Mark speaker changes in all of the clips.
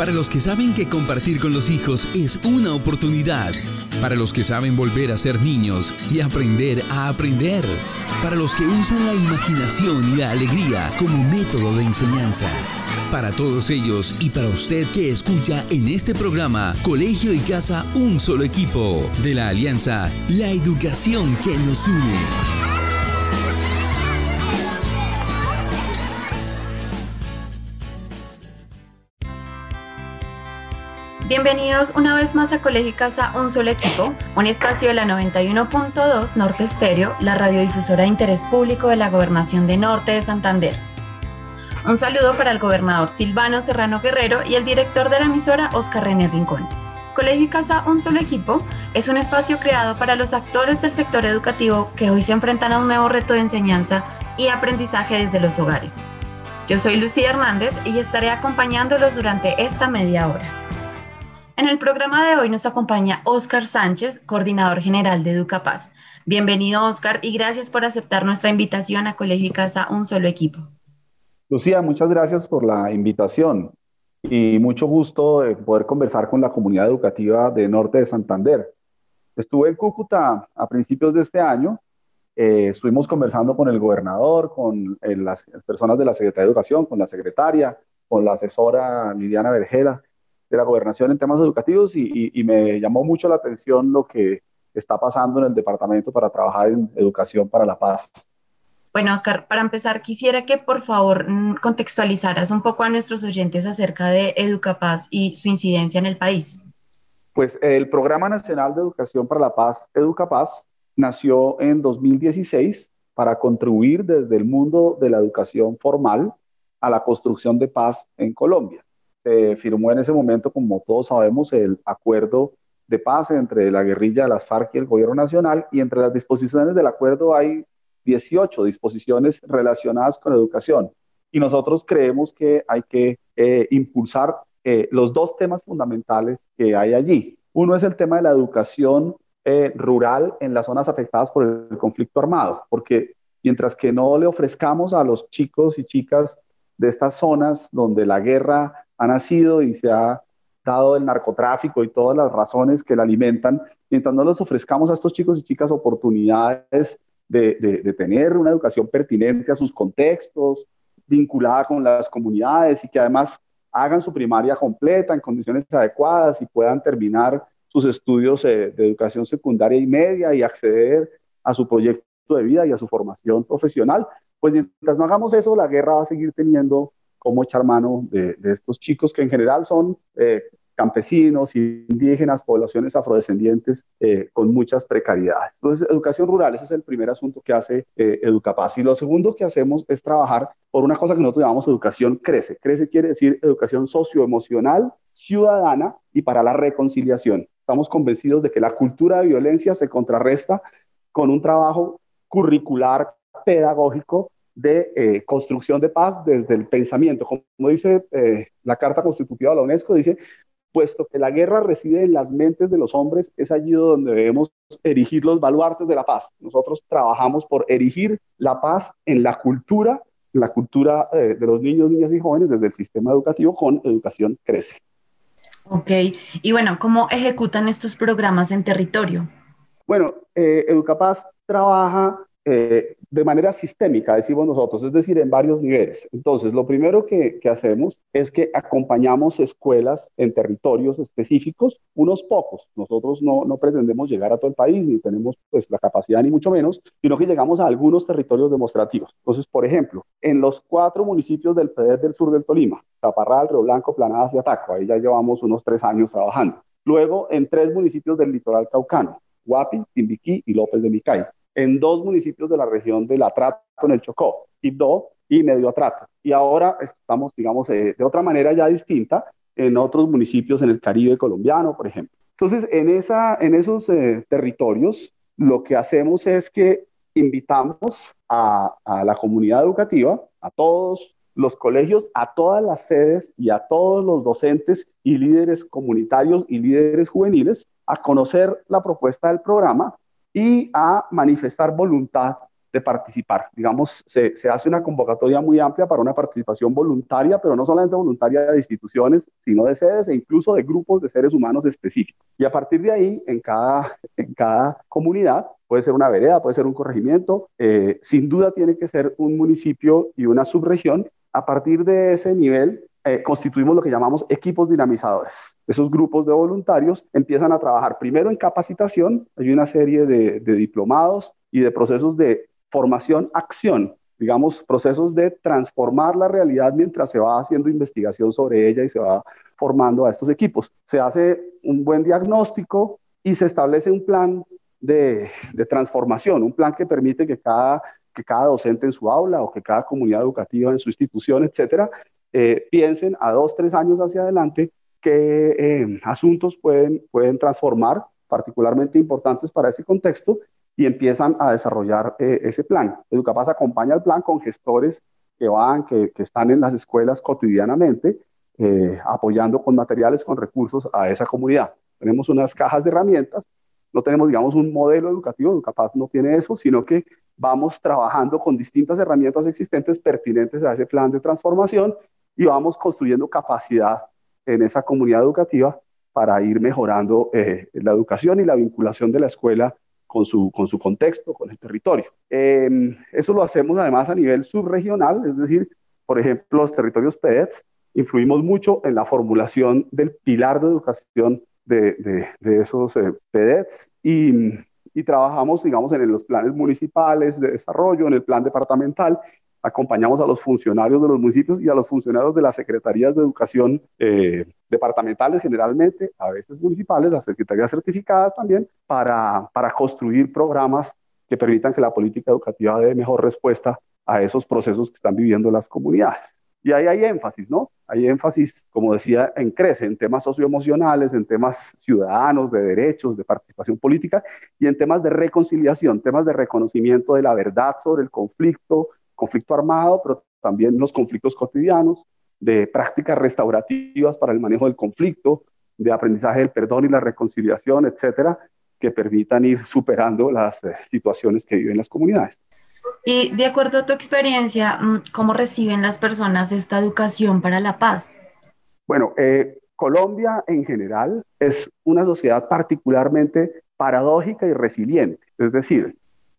Speaker 1: Para los que saben que compartir con los hijos es una oportunidad. Para los que saben volver a ser niños y aprender a aprender. Para los que usan la imaginación y la alegría como método de enseñanza. Para todos ellos y para usted que escucha en este programa Colegio y Casa Un Solo Equipo de la Alianza La Educación que nos une.
Speaker 2: Bienvenidos una vez más a Colegio Casa Un Solo Equipo, un espacio de la 91.2 Norte Estéreo, la radiodifusora de interés público de la Gobernación de Norte de Santander. Un saludo para el gobernador Silvano Serrano Guerrero y el director de la emisora Oscar René Rincón. Colegio y Casa Un Solo Equipo es un espacio creado para los actores del sector educativo que hoy se enfrentan a un nuevo reto de enseñanza y aprendizaje desde los hogares. Yo soy Lucía Hernández y estaré acompañándolos durante esta media hora. En el programa de hoy nos acompaña Óscar Sánchez, coordinador general de Educapaz. Bienvenido, Óscar, y gracias por aceptar nuestra invitación a Colegio y Casa Un Solo Equipo.
Speaker 3: Lucía, muchas gracias por la invitación y mucho gusto de poder conversar con la comunidad educativa de Norte de Santander. Estuve en Cúcuta a principios de este año, eh, estuvimos conversando con el gobernador, con eh, las personas de la Secretaría de Educación, con la secretaria, con la asesora Liliana Vergera, de la gobernación en temas educativos y, me llamó mucho la atención lo que está pasando en el departamento para trabajar en educación para la paz.
Speaker 2: Bueno, Oscar, para empezar, quisiera que por favor mm, contextualizaras un poco a nuestros oyentes acerca de Educapaz y su incidencia en el país.
Speaker 3: Pues el Programa Nacional de Educación para la Paz, Educapaz, nació en 2016 para contribuir desde el mundo de la educación formal a la construcción de paz en Colombia se firmó en ese momento, como todos sabemos, el acuerdo de paz entre la guerrilla las FARC y el gobierno nacional, y entre las disposiciones del acuerdo hay 18 disposiciones relacionadas con educación. Y nosotros creemos que hay que eh, impulsar eh, los dos temas fundamentales que hay allí. Uno es el tema de la educación eh, rural en las zonas afectadas por el conflicto armado, porque mientras que no le ofrezcamos a los chicos y chicas de estas zonas donde la guerra ha nacido y se ha dado el narcotráfico y todas las razones que la alimentan, mientras no les ofrezcamos a estos chicos y chicas oportunidades de, tener una educación pertinente a sus contextos, vinculada con las comunidades y que además hagan su primaria completa en condiciones adecuadas y puedan terminar sus estudios eh, de educación secundaria y media y acceder a su proyecto de vida y a su formación profesional, pues mientras no hagamos eso, la guerra va a seguir teniendo cómo echar mano de, estos chicos que en general son eh, campesinos, indígenas, poblaciones afrodescendientes eh, con muchas precariedades. Entonces, educación rural, ese es el primer asunto que hace eh, Educapaz. Y lo segundo que hacemos es trabajar por una cosa que nosotros llamamos educación crece. Crece quiere decir educación socioemocional, ciudadana y para la reconciliación. Estamos convencidos de que la cultura de violencia se contrarresta con un trabajo curricular, pedagógico, de eh, construcción de paz desde el pensamiento. Como dice eh, la Carta Constitutiva de la UNESCO, dice, puesto que la guerra reside en las mentes de los hombres, es allí donde debemos erigir los baluartes de la paz. Nosotros trabajamos por erigir la paz en la cultura, la cultura eh, de los niños, niñas y jóvenes desde el sistema educativo con Educación Crece.
Speaker 2: Ok, y bueno, ¿cómo ejecutan estos programas en territorio?
Speaker 3: Bueno, Educapaz trabaja eh, de manera sistémica, decimos nosotros, es decir, en varios niveles. Entonces, lo primero que, hacemos es que acompañamos escuelas en territorios específicos, unos pocos. Nosotros no, no pretendemos llegar a todo el país, ni tenemos pues la capacidad, ni mucho menos, sino que llegamos a algunos territorios demostrativos. Entonces, por ejemplo, en los cuatro municipios del PEDES del sur del Tolima, Taparral, Río Blanco, Planadas y Ataco, ahí ya llevamos unos tres años trabajando. Luego, en tres municipios del litoral caucano, Guapi, Timbiquí y López de Micay en dos municipios de la región del Atrato, en el Chocó, Quibdó y Medio Atrato. Y ahora estamos, digamos, eh, de otra manera ya distinta en otros municipios en el Caribe colombiano, por ejemplo. Entonces, en, esa, en esos eh, territorios, lo que hacemos es que invitamos a la comunidad educativa, a todos los colegios, a todas las sedes y a todos los docentes y líderes comunitarios y líderes juveniles a conocer la propuesta del programa y a manifestar voluntad de participar. Digamos, se, se, hace una convocatoria muy amplia para una participación voluntaria, pero no solamente voluntaria de instituciones, sino de sedes e incluso de grupos de seres humanos específicos. Y a partir de ahí, en cada, en cada comunidad, puede ser una vereda, puede ser un corregimiento, eh, sin duda tiene que ser un municipio y una subregión. A partir de ese nivel, eh, constituimos lo que llamamos equipos dinamizadores. Esos grupos de voluntarios empiezan a trabajar primero en capacitación, hay una serie de, diplomados y de procesos de formación-acción, digamos, procesos de transformar la realidad mientras se va haciendo investigación sobre ella y se va formando a estos equipos. Se hace un buen diagnóstico y se establece un plan de, de transformación, un plan que permite que cada, que cada docente en su aula o que cada comunidad educativa en su institución, etcétera, eh, piensen a dos, tres años hacia adelante qué eh, asuntos pueden, pueden transformar, particularmente importantes para ese contexto, y empiezan a desarrollar eh, ese plan. Educapaz acompaña el plan con gestores que van, que, que están en las escuelas cotidianamente, apoyando con materiales, con recursos a esa comunidad. Tenemos unas cajas de herramientas, no tenemos, digamos, un modelo educativo, Educapaz no tiene eso, sino que vamos trabajando con distintas herramientas existentes pertinentes a ese plan de transformación y vamos construyendo capacidad en esa comunidad educativa para ir mejorando eh, la educación y la vinculación de la escuela con su, con su contexto, con el territorio. Em, eso lo hacemos además a nivel subregional, es decir, por ejemplo, los territorios PEDETS, influimos mucho en la formulación del pilar de educación de, de, esos eh, PEDETs y, y trabajamos, digamos, en los planes municipales de desarrollo, en el plan departamental acompañamos a los funcionarios de los municipios y a los funcionarios de las secretarías de educación eh, departamentales generalmente, a veces municipales, las secretarías certificadas también, para, para construir programas que permitan que la política educativa dé mejor respuesta a esos procesos que están viviendo las comunidades. Y ahí hay énfasis, ¿no? Hay énfasis, como decía, en crece, en temas socioemocionales, en temas ciudadanos, de derechos, de participación política y en temas de reconciliación, temas de reconocimiento de la verdad sobre el conflicto, conflicto armado, pero también los conflictos cotidianos, de prácticas restaurativas para el manejo del conflicto, de aprendizaje del perdón y la reconciliación, etcétera, que permitan ir superando las eh, situaciones que viven las comunidades.
Speaker 2: Y de acuerdo a tu experiencia, mm, ¿cómo reciben las personas esta educación para la paz?
Speaker 3: Bueno, eh, Colombia en general es una sociedad particularmente paradójica y resiliente. Es decir,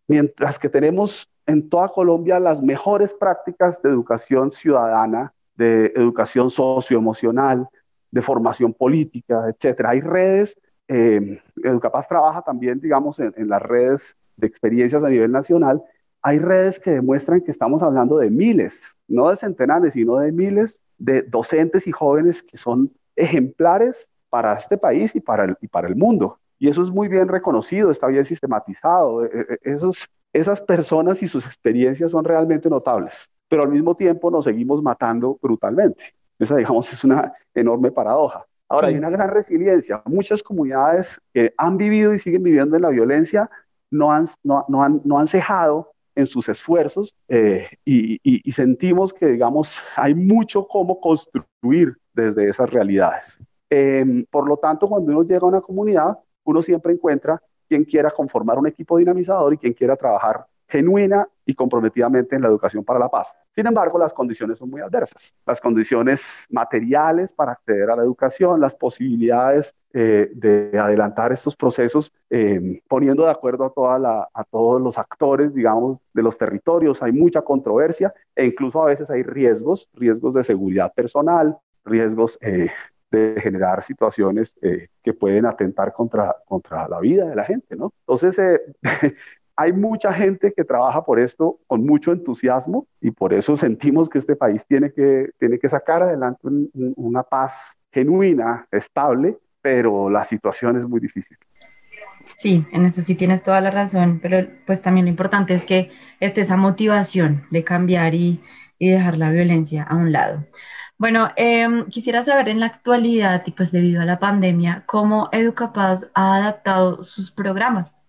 Speaker 3: mientras que tenemos en toda Colombia las mejores prácticas de educación ciudadana, de educación socioemocional, de formación política, etcétera. Hay redes, eh, Educapaz trabaja también, digamos, en, las redes de experiencias a nivel nacional. Hay redes que demuestran que estamos hablando de miles, no de centenares, sino de miles de docentes y jóvenes que son ejemplares para este país y para el, y para el mundo. Y eso es muy bien reconocido, está bien sistematizado. E, e, esos esas personas y sus experiencias son realmente notables, pero al mismo tiempo nos seguimos matando brutalmente. Esa, digamos, es una enorme paradoja. Ahora, hay una gran resiliencia. Muchas comunidades que han vivido y siguen viviendo en la violencia no han, no, no han, no han cejado en sus esfuerzos eh, y, y, sentimos que, digamos, hay mucho cómo construir desde esas realidades. Em, por lo tanto, cuando uno llega a una comunidad, uno siempre encuentra quien quiera conformar un equipo dinamizador y quien quiera trabajar genuina y comprometidamente en la educación para la paz. Sin embargo, las condiciones son muy adversas. Las condiciones materiales para acceder a la educación, las posibilidades eh, de adelantar estos procesos, eh, poniendo de acuerdo a, todos los actores, digamos, de los territorios. Hay mucha controversia e incluso a veces hay riesgos, riesgos de seguridad personal, riesgos eh, de generar situaciones eh, que pueden atentar contra, contra la vida de la gente, ¿no? Entonces, eh, hay mucha gente que trabaja por esto con mucho entusiasmo y por eso sentimos que este país tiene que, tiene que sacar adelante una paz genuina, estable, pero la situación es muy difícil.
Speaker 2: Sí, en eso sí tienes toda la razón, pero pues también lo importante es que esté esa motivación de cambiar y, y dejar la violencia a un lado. Bueno, em, quisiera saber en la actualidad y pues debido a la pandemia, ¿cómo Educapaz ha adaptado sus programas?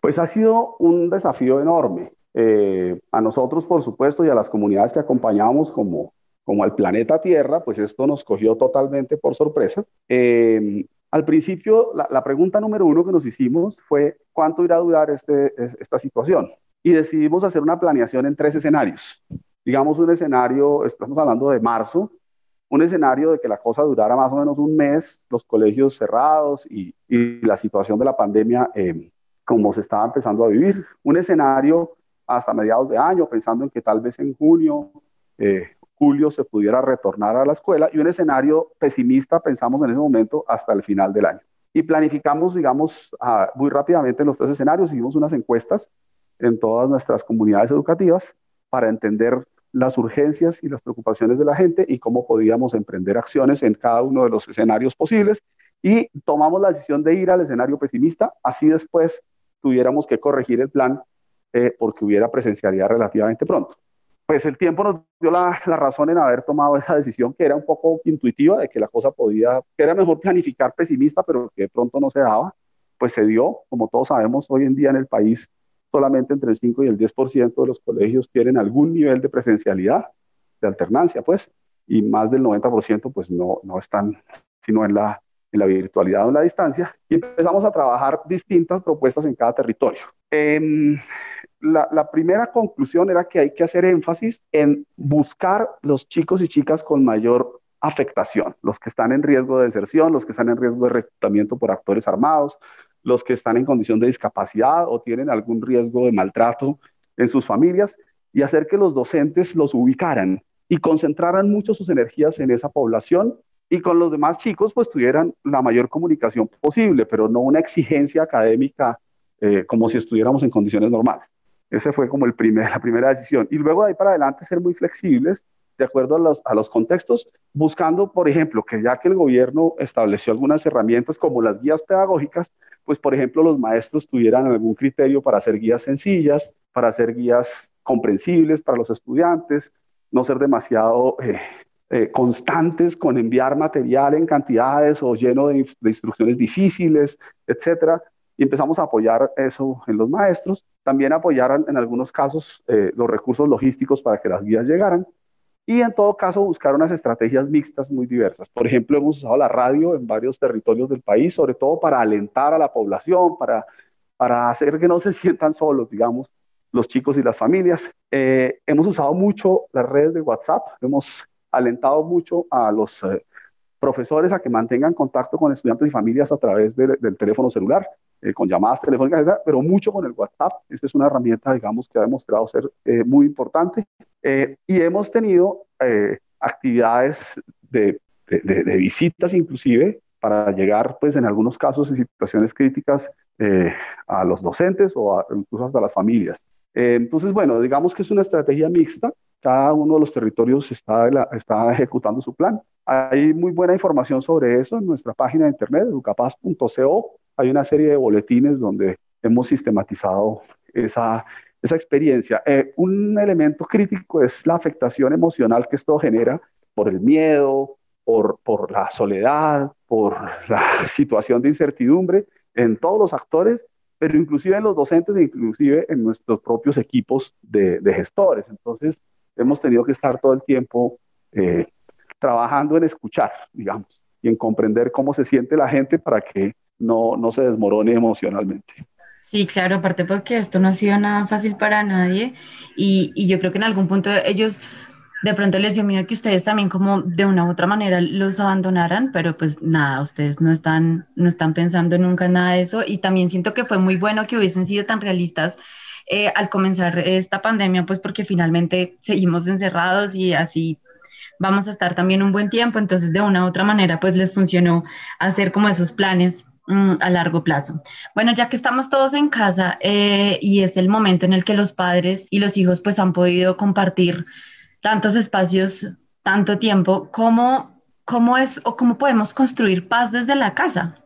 Speaker 3: Pues ha sido un desafío enorme. Eh, a nosotros, por supuesto, y a las comunidades que acompañamos como, como al planeta Tierra, pues esto nos cogió totalmente por sorpresa. Em, al principio, la, pregunta número uno que nos hicimos fue, ¿cuánto irá a durar este, esta situación? y decidimos hacer una planeación en tres escenarios. Digamos un escenario, estamos hablando de marzo, un escenario de que la cosa durara más o menos un mes, los colegios cerrados y, la situación de la pandemia eh, como se estaba empezando a vivir. Un escenario hasta mediados de año, pensando en que tal vez en junio, eh, julio se pudiera retornar a la escuela y un escenario pesimista, pensamos en ese momento, hasta el final del año. Y planificamos, digamos, muy rápidamente los tres escenarios, hicimos unas encuestas en todas nuestras comunidades educativas para entender las urgencias y las preocupaciones de la gente y cómo podíamos emprender acciones en cada uno de los escenarios posibles. Y tomamos la decisión de ir al escenario pesimista, así después tuviéramos que corregir el plan eh, porque hubiera presencialidad relativamente pronto. Pues el tiempo nos dio la, la, razón en haber tomado esa decisión que era un poco intuitiva de que la cosa podía, que era mejor planificar pesimista, pero que de pronto no se daba, pues se dio, como todos sabemos, hoy en día en el país solamente entre el 5 y el 10% de los colegios tienen algún nivel de presencialidad, de alternancia, pues, y más del 90% pues no, no están sino en la, en la virtualidad o en la distancia, y empezamos a trabajar distintas propuestas en cada territorio. Em, la, la, primera conclusión era que hay que hacer énfasis en buscar los chicos y chicas con mayor afectación, los que están en riesgo de deserción, los que están en riesgo de reclutamiento por actores armados, los que están en condición de discapacidad o tienen algún riesgo de maltrato en sus familias y hacer que los docentes los ubicaran y concentraran mucho sus energías en esa población y con los demás chicos pues tuvieran la mayor comunicación posible, pero no una exigencia académica eh, como si estuviéramos en condiciones normales. Ese fue como el primer, la primera decisión. Y luego de ahí para adelante ser muy flexibles de acuerdo a los, contextos, buscando, por ejemplo, que ya que el gobierno estableció algunas herramientas como las guías pedagógicas, pues, por ejemplo, los maestros tuvieran algún criterio para hacer guías sencillas, para hacer guías comprensibles para los estudiantes, no ser demasiado eh, eh, constantes con enviar material en cantidades o lleno de, instrucciones difíciles, etcétera. Y empezamos a apoyar eso en los maestros. También apoyar en algunos casos eh, los recursos logísticos para que las guías llegaran y en todo caso buscar unas estrategias mixtas muy diversas. Por ejemplo, hemos usado la radio en varios territorios del país, sobre todo para alentar a la población, para, para hacer que no se sientan solos, digamos, los chicos y las familias. Eh, hemos usado mucho las redes de WhatsApp, hemos alentado mucho a los eh, profesores a que mantengan contacto con estudiantes y familias a través del teléfono celular, eh, con llamadas telefónicas, pero mucho con el WhatsApp. Esta es una herramienta, digamos, que ha demostrado ser muy importante. Eh, y hemos tenido eh, actividades de, de, visitas inclusive para llegar, pues en algunos casos, en situaciones críticas, eh, a los docentes o incluso hasta las familias. entonces, bueno, digamos que es una estrategia mixta. Cada uno de los territorios está, está ejecutando su plan. Hay muy buena información sobre eso en nuestra página de internet, educapaz.co. Hay una serie de boletines donde hemos sistematizado esa, esa experiencia. Eh, un elemento crítico es la afectación emocional que esto genera por el miedo, por, por la soledad, por la situación de incertidumbre en todos los actores, pero inclusive en los docentes e inclusive en nuestros propios equipos de, de gestores. Entonces, hemos tenido que estar todo el tiempo eh, trabajando en escuchar, digamos, y en comprender cómo se siente la gente para que no, no se desmorone emocionalmente.
Speaker 2: Sí, claro, aparte porque esto no ha sido nada fácil para nadie y, y, yo creo que en algún punto ellos de pronto les dio miedo que ustedes también como de una u otra manera los abandonaran, pero pues nada, ustedes no están, no están pensando nunca nada de eso y también siento que fue muy bueno que hubiesen sido tan realistas eh, al comenzar esta pandemia, pues porque finalmente seguimos encerrados y así vamos a estar también un buen tiempo, entonces de una u otra manera pues les funcionó hacer como esos planes Mm, a largo plazo. Bueno, ya que estamos todos en casa eh, y es el momento en el que los padres y los hijos pues han podido compartir tantos espacios, tanto tiempo, ¿cómo, cómo es o cómo podemos construir paz desde la casa?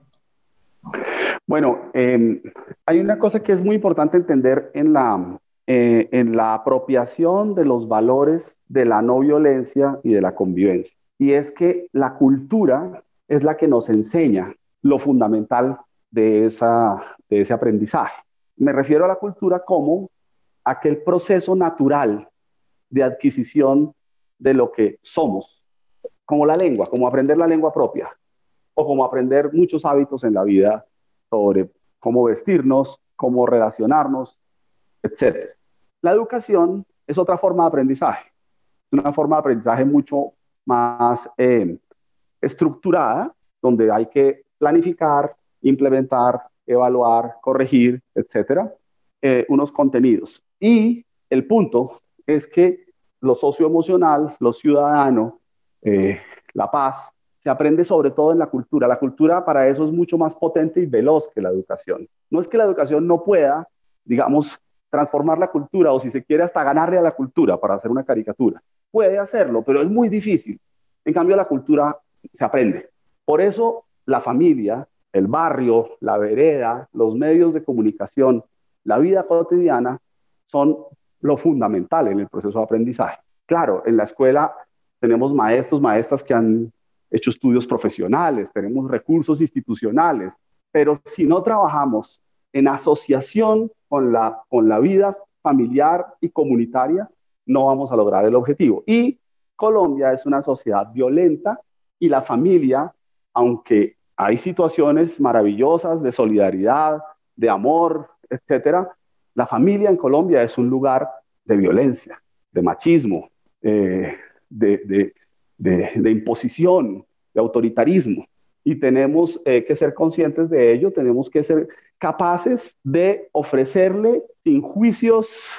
Speaker 3: Bueno, em, hay una cosa que es muy importante entender en la, eh, en la apropiación de los valores de la no violencia y de la convivencia. Y es que la cultura es la que nos enseña lo fundamental de, esa, de ese aprendizaje. Me refiero a la cultura como aquel proceso natural de adquisición de lo que somos, como la lengua, como aprender la lengua propia, o como aprender muchos hábitos en la vida sobre cómo vestirnos, cómo relacionarnos, etc. La educación es otra forma de aprendizaje, una forma de aprendizaje mucho más eh, estructurada, donde hay que planificar, implementar, evaluar, corregir, etcétera, eh, unos contenidos. Y el punto es que lo socioemocional, lo ciudadano, eh, la paz, se aprende sobre todo en la cultura. La cultura para eso es mucho más potente y veloz que la educación. No es que la educación no pueda, digamos, transformar la cultura o si se quiere hasta ganarle a la cultura para hacer una caricatura. Puede hacerlo, pero es muy difícil. En cambio, la cultura se aprende. Por eso la familia, el barrio, la vereda, los medios de comunicación, la vida cotidiana son lo fundamental en el proceso de aprendizaje. Claro, en la escuela tenemos maestros, maestras que han hecho estudios profesionales, tenemos recursos institucionales, pero si no trabajamos en asociación con la, con la vida familiar y comunitaria, no vamos a lograr el objetivo. Y Colombia es una sociedad violenta y la familia, aunque hay situaciones maravillosas de solidaridad, de amor, etcétera, la familia en Colombia es un lugar de violencia, de machismo, eh, de, imposición, de autoritarismo. Y tenemos eh, que ser conscientes de ello, tenemos que ser capaces de ofrecerle sin juicios,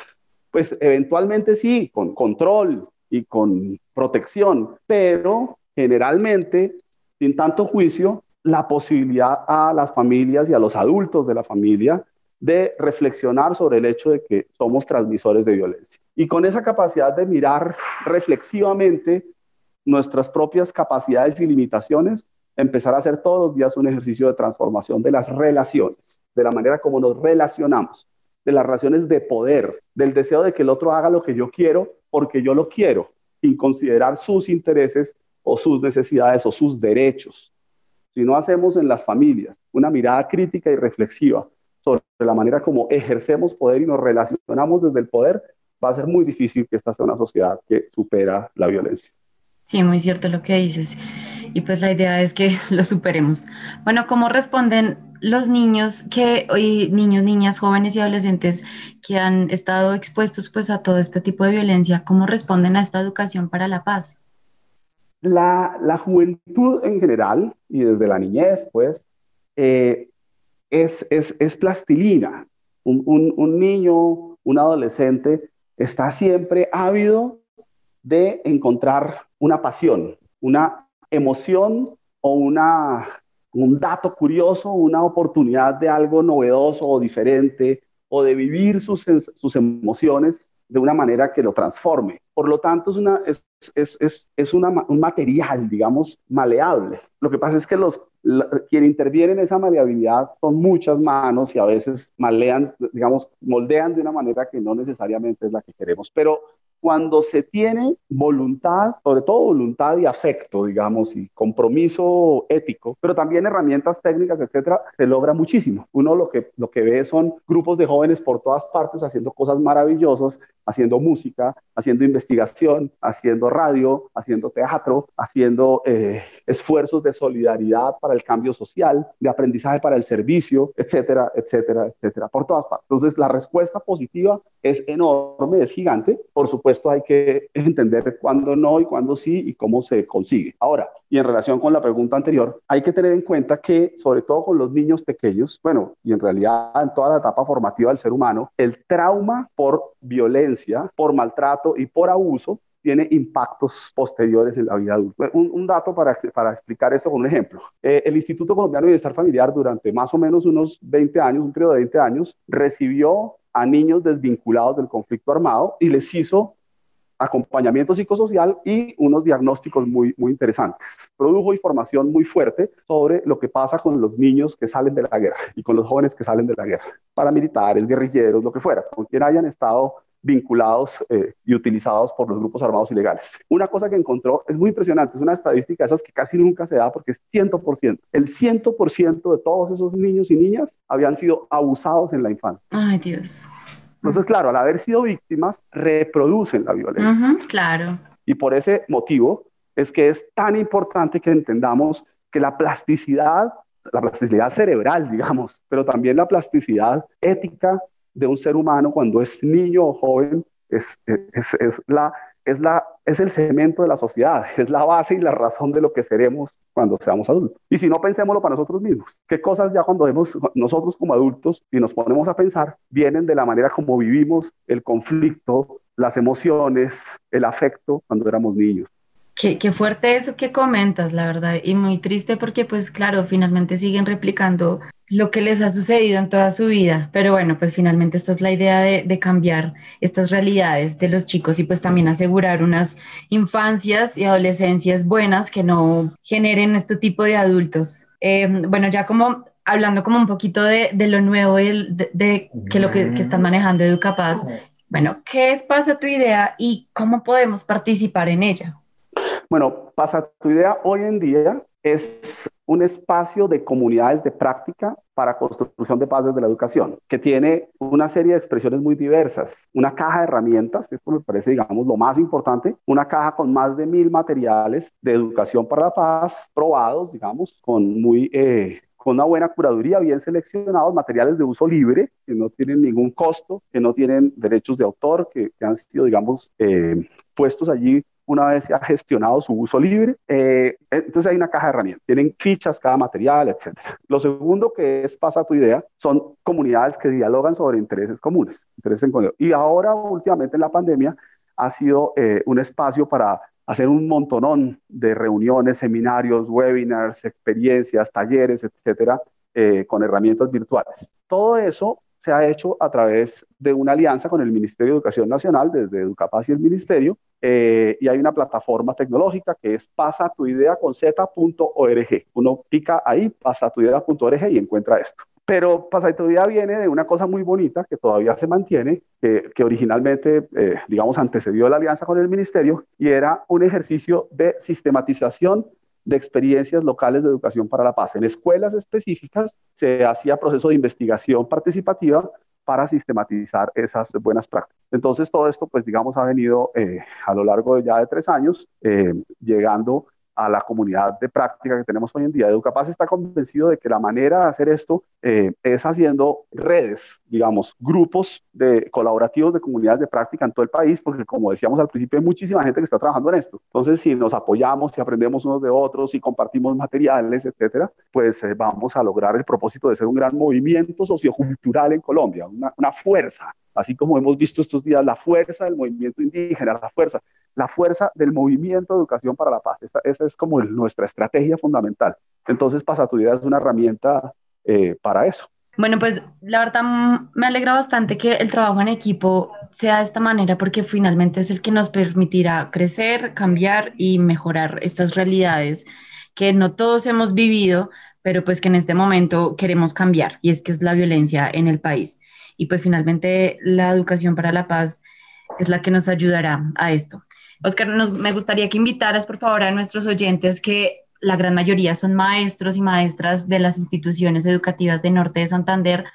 Speaker 3: pues eventualmente sí, con control y con protección, pero generalmente sin tanto juicio, la posibilidad a las familias y a los adultos de la familia de reflexionar sobre el hecho de que somos transmisores de violencia. Y con esa capacidad de mirar reflexivamente nuestras propias capacidades y limitaciones, empezar a hacer todos los días un ejercicio de transformación de las relaciones, de la manera como nos relacionamos, de las relaciones de poder, del deseo de que el otro haga lo que yo quiero porque yo lo quiero, sin considerar sus intereses o sus necesidades o sus derechos. Si no hacemos en las familias una mirada crítica y reflexiva sobre la manera como ejercemos poder y nos relacionamos desde el poder, va a ser muy difícil que esta sea una sociedad que supera la violencia.
Speaker 2: Sí, muy cierto lo que dices. Y pues la idea es que lo superemos. Bueno, ¿cómo responden los niños que hoy niños, niñas, jóvenes y adolescentes que han estado expuestos pues a todo este tipo de violencia, cómo responden a esta educación para la paz?
Speaker 3: La, la juventud en general y desde la niñez, pues, eh, es, es, es, plastilina. Un, un, un niño, un adolescente está siempre ávido de encontrar una pasión, una emoción o una, un dato curioso, una oportunidad de algo novedoso o diferente, o de vivir sus, sus emociones de una manera que lo transforme. Por lo tanto, es, una, es, es, es una, un material, digamos, maleable. Lo que pasa es que los, quien interviene en esa maleabilidad son muchas manos y a veces malean, digamos, moldean de una manera que no necesariamente es la que queremos. Pero cuando se tiene voluntad, sobre todo voluntad y afecto, digamos, y compromiso ético, pero también herramientas técnicas, etcétera, se logra muchísimo. Uno lo que, lo que ve son grupos de jóvenes por todas partes haciendo cosas maravillosas, haciendo música, haciendo investigación, haciendo radio, haciendo teatro, haciendo eh, esfuerzos de solidaridad para el cambio social, de aprendizaje para el servicio, etcétera, etcétera, etcétera, por todas partes. Entonces, la respuesta positiva es enorme, es gigante. Por supuesto, hay que entender cuándo no y cuándo sí y cómo se consigue. Ahora, y en relación con la pregunta anterior, hay que tener en cuenta que, sobre todo con los niños pequeños, bueno, y en realidad en toda la etapa formativa del ser humano, el trauma por violencia, por maltrato y por abuso tiene impactos posteriores en la vida adulta. Un, dato para, para, explicar eso con un ejemplo. Eh, el Instituto Colombiano de Bienestar Familiar durante más o menos unos 20 años, un periodo de 20 años, recibió a niños desvinculados del conflicto armado y les hizo acompañamiento psicosocial y unos diagnósticos muy, muy interesantes. Produjo información muy fuerte sobre lo que pasa con los niños que salen de la guerra y con los jóvenes que salen de la guerra, paramilitares, guerrilleros, lo que fuera, con quien hayan estado vinculados eh, y utilizados por los grupos armados ilegales. Una cosa que encontró es muy impresionante, es una estadística esas que casi nunca se da porque es 100%. El 100% de todos esos niños y niñas habían sido abusados en la infancia.
Speaker 2: Ay, Dios.
Speaker 3: Entonces, claro, al haber sido víctimas, reproducen la violencia.
Speaker 2: claro.
Speaker 3: Y por ese motivo es que es tan importante que entendamos que la plasticidad, la plasticidad cerebral, digamos, pero también la plasticidad ética, de un ser humano cuando es niño o joven es, es, la, es, la, es el cemento de la sociedad, es la base y la razón de lo que seremos cuando seamos adultos. Y si no, pensémoslo para nosotros mismos. ¿Qué cosas ya cuando vemos nosotros como adultos, si nos ponemos a pensar, vienen de la manera como vivimos el conflicto, las emociones, el afecto cuando éramos niños?
Speaker 2: Qué, qué, fuerte eso que comentas, la verdad, y muy triste porque pues claro, finalmente siguen replicando lo que les ha sucedido en toda su vida, pero bueno, pues finalmente esta es la idea de, cambiar estas realidades de los chicos y pues también asegurar unas infancias y adolescencias buenas que no generen este tipo de adultos. Eh, bueno, ya como hablando como un poquito de, lo nuevo, de, de, que lo que, que están manejando Educapaz, bueno, ¿qué es Pasa tu idea y cómo podemos participar en ella?
Speaker 3: Bueno, pasa tu idea hoy en día es un espacio de comunidades de práctica para construcción de paz desde la educación, que tiene una serie de expresiones muy diversas. Una caja de herramientas, esto me parece, digamos, lo más importante, una caja con más de mil materiales de educación para la paz, probados, digamos, con muy... Eh, con una buena curaduría, bien seleccionados, materiales de uso libre, que no tienen ningún costo, que no tienen derechos de autor, que, han sido, digamos, eh, puestos allí una vez se ha gestionado su uso libre. Eh, entonces hay una caja de herramientas, tienen fichas cada material, etc. Lo segundo que es pasa tu idea son comunidades que dialogan sobre intereses comunes, intereses en. Y ahora últimamente en la pandemia ha sido eh, un espacio para hacer un montonón de reuniones, seminarios, webinars, experiencias, talleres, etcétera, eh, con herramientas virtuales. Todo eso se ha hecho a través de una alianza con el Ministerio de Educación Nacional, desde Educapaz y el Ministerio, eh, y hay una plataforma tecnológica que es pasatuidea.org. Uno pica ahí, pasatuidea.org y encuentra esto. Pero Pasatuidea viene de una cosa muy bonita que todavía se mantiene, que, originalmente, eh, digamos, antecedió la alianza con el ministerio, y era un ejercicio de sistematización de experiencias locales de educación para la paz. En escuelas específicas se hacía proceso de investigación participativa para sistematizar esas buenas prácticas. Entonces, todo esto, pues, digamos, ha venido eh, a lo largo de ya de tres años eh, llegando a la comunidad de práctica que tenemos hoy en día. Educapaz está convencido de que la manera de hacer esto eh, es haciendo redes, digamos, grupos de colaborativos de comunidades de práctica en todo el país, porque como decíamos al principio, hay muchísima gente que está trabajando en esto. Entonces, si nos apoyamos, si aprendemos unos de otros, si compartimos materiales, etcétera, pues eh, vamos a lograr el propósito de ser un gran movimiento sociocultural en Colombia, una, una fuerza así como hemos visto estos días, la fuerza del movimiento indígena, la fuerza, la fuerza del movimiento educación para la paz. Esa, es como nuestra estrategia fundamental. Entonces, Pasatuidad es una herramienta eh, para eso.
Speaker 2: Bueno, pues la verdad me alegra bastante que el trabajo en equipo sea de esta manera porque finalmente es el que nos permitirá crecer, cambiar y mejorar estas realidades que no todos hemos vivido, pero pues que en este momento queremos cambiar y es que es la violencia en el país. Y pues finalmente la educación para la paz es la que nos ayudará a esto. Oscar, me gustaría que invitaras, por favor, a nuestros oyentes que la gran mayoría son maestros y maestras de las instituciones educativas de Norte de Santander,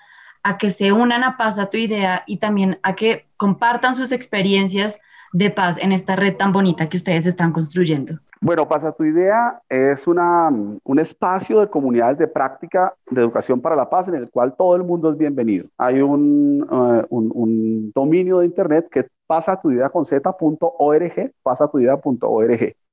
Speaker 2: a que se unan a Paz a tu idea y también a que compartan sus experiencias de paz en esta red tan bonita que ustedes están construyendo.
Speaker 3: Bueno, Pasa tu idea es un espacio de comunidades de práctica de educación para la paz en el cual todo el mundo es bienvenido. Hay un, un dominio de internet que pasa tu idea con z.org, pasa tu.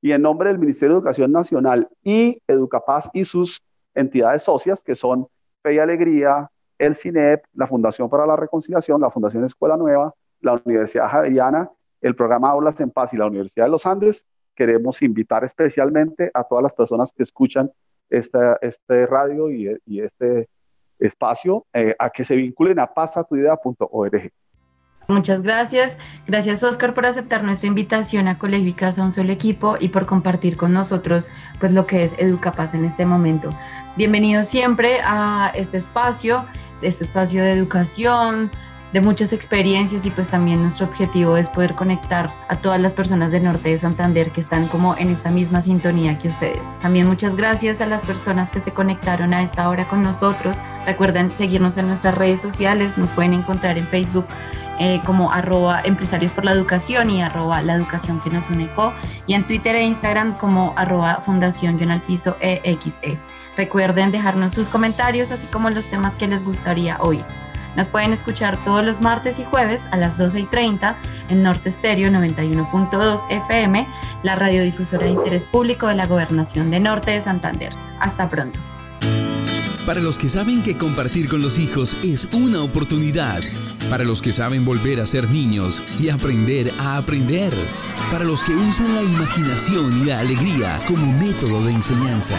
Speaker 3: Y en nombre del Ministerio de Educación Nacional y Educapaz y sus entidades socias, que son Fe y Alegría, el CINEP, la Fundación para la Reconciliación, la Fundación Escuela Nueva, la Universidad Javeriana, el programa Aulas en Paz y la Universidad de los Andes, queremos invitar especialmente a todas las personas que escuchan esta, este radio y, y este espacio eh, a que se vinculen a pasatuidea.org.
Speaker 2: Muchas gracias. Gracias Oscar por aceptar nuestra invitación a Colegio y Casa Un Solo Equipo y por compartir con nosotros pues lo que es Educapaz en este momento. Bienvenido siempre a este espacio, este espacio de educación, de muchas experiencias y pues también nuestro objetivo es poder conectar a todas las personas del norte de Santander que están como en esta misma sintonía que ustedes. También muchas gracias a las personas que se conectaron a esta hora con nosotros. Recuerden seguirnos en nuestras redes sociales, nos pueden encontrar en Facebook eh, como arroba empresarios por la educación y arroba la educación que nos une y en Twitter e Instagram como arroba fundación piso EXE. Recuerden dejarnos sus comentarios así como los temas que les gustaría oír. Nos pueden escuchar todos los martes y jueves a las 12 y 30 en Norte Estéreo 91.2 FM, la radiodifusora de interés público de la Gobernación de Norte de Santander. Hasta pronto.
Speaker 1: Para los que saben que compartir con los hijos es una oportunidad. Para los que saben volver a ser niños y aprender a aprender. Para los que usan la imaginación y la alegría como método de enseñanza.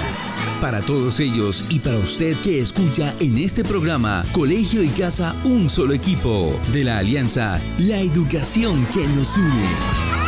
Speaker 1: Para todos ellos y para usted que escucha en este programa Colegio y Casa Un Solo Equipo de la Alianza La Educación que nos une.